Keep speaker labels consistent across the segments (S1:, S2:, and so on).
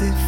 S1: massive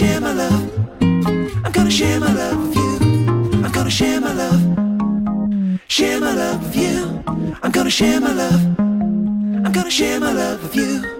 S2: share my love. I'm gonna share my love with you. I'm gonna share my love. Share my love with you. I'm gonna share my love. I'm gonna share my love with you.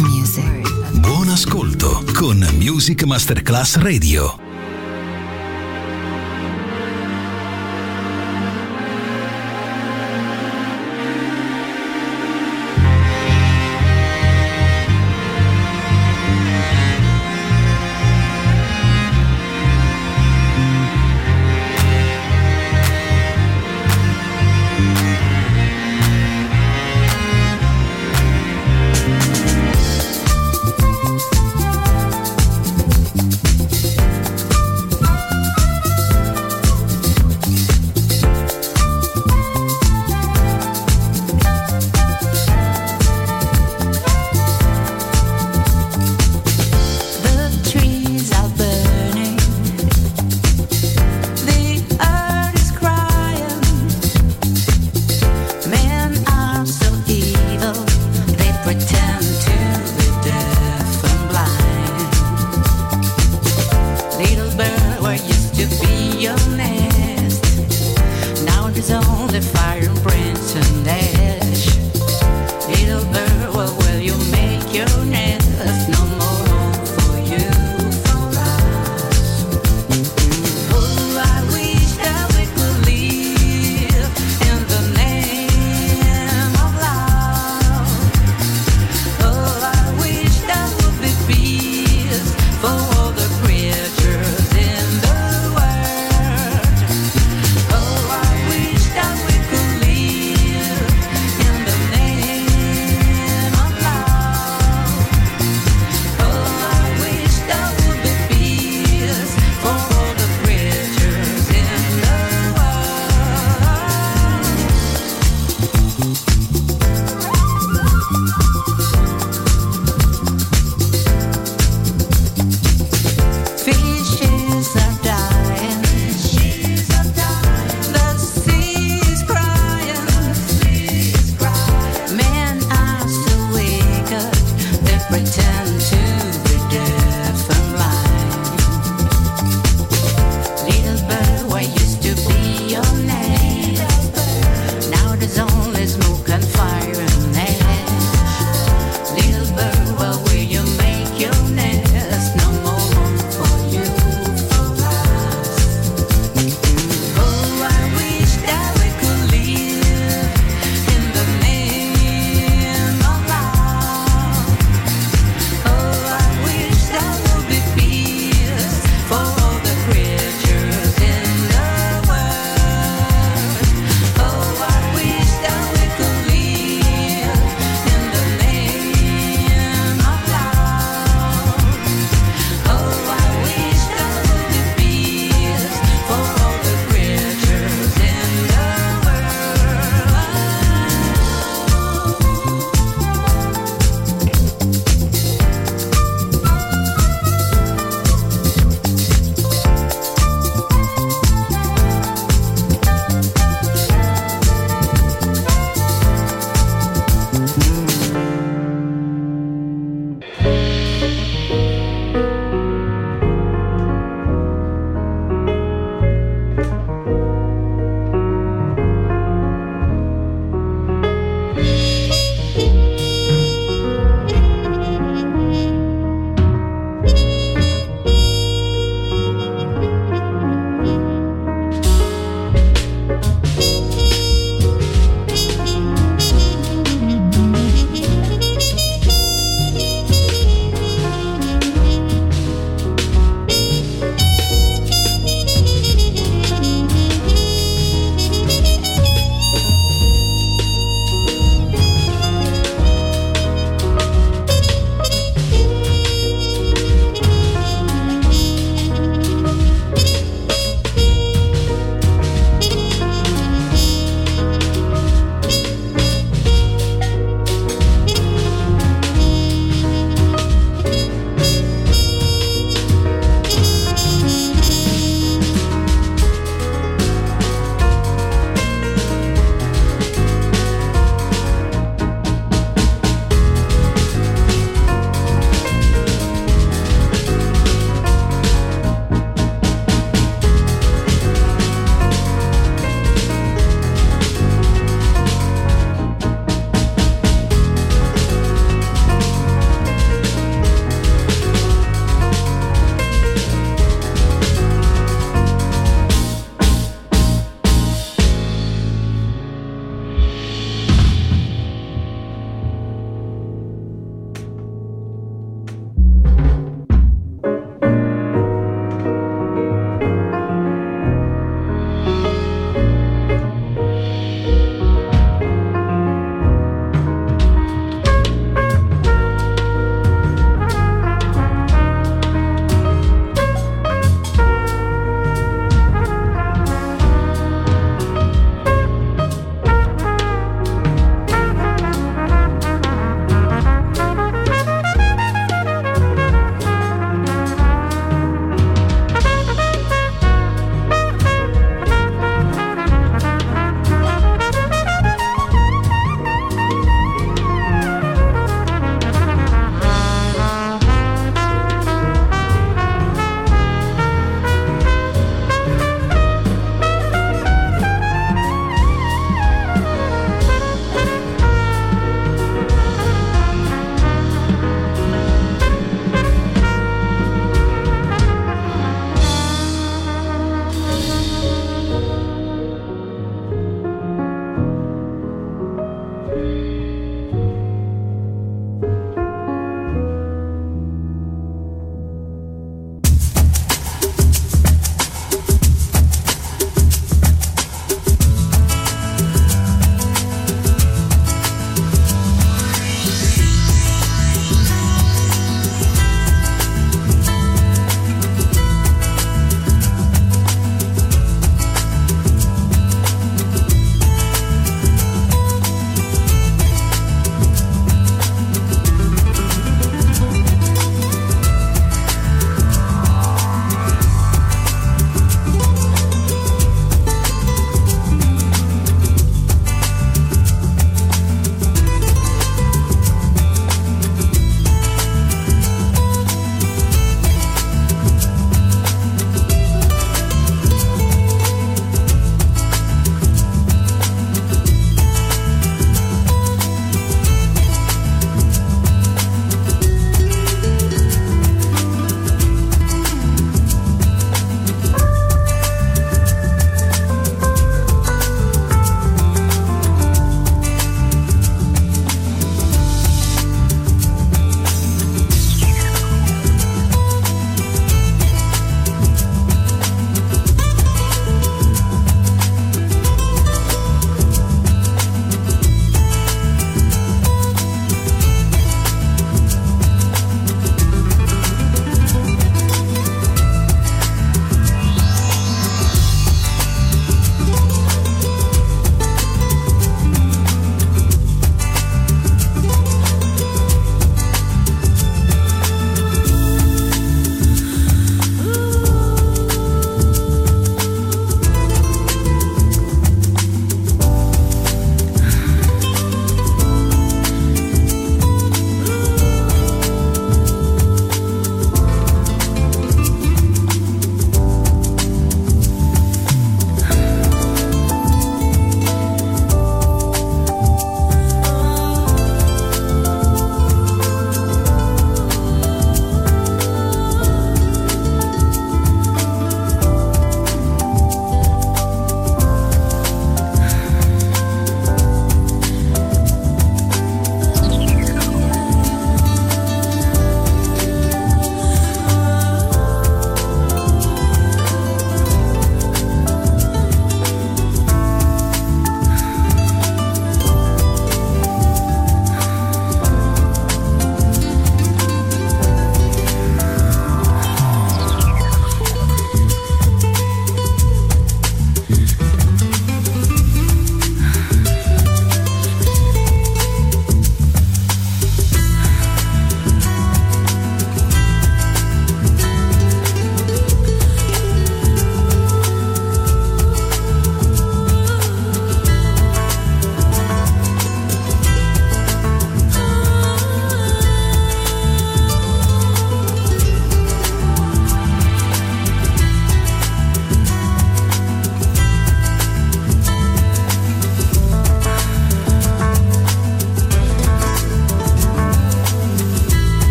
S1: Music.
S3: Buon ascolto con Music Masterclass Radio.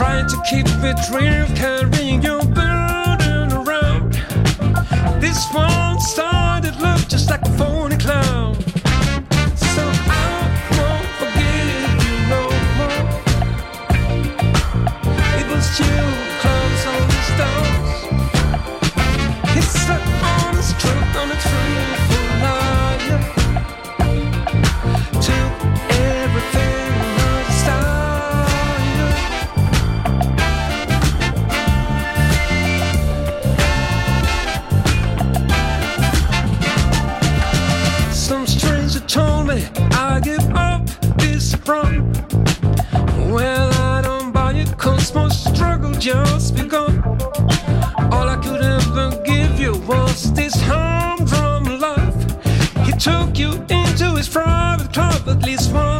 S4: Trying to keep it real, carrying your burden around. This one started look just like a phone. just begun. All I could ever give you was this humdrum love. He took you into his private club, at least one.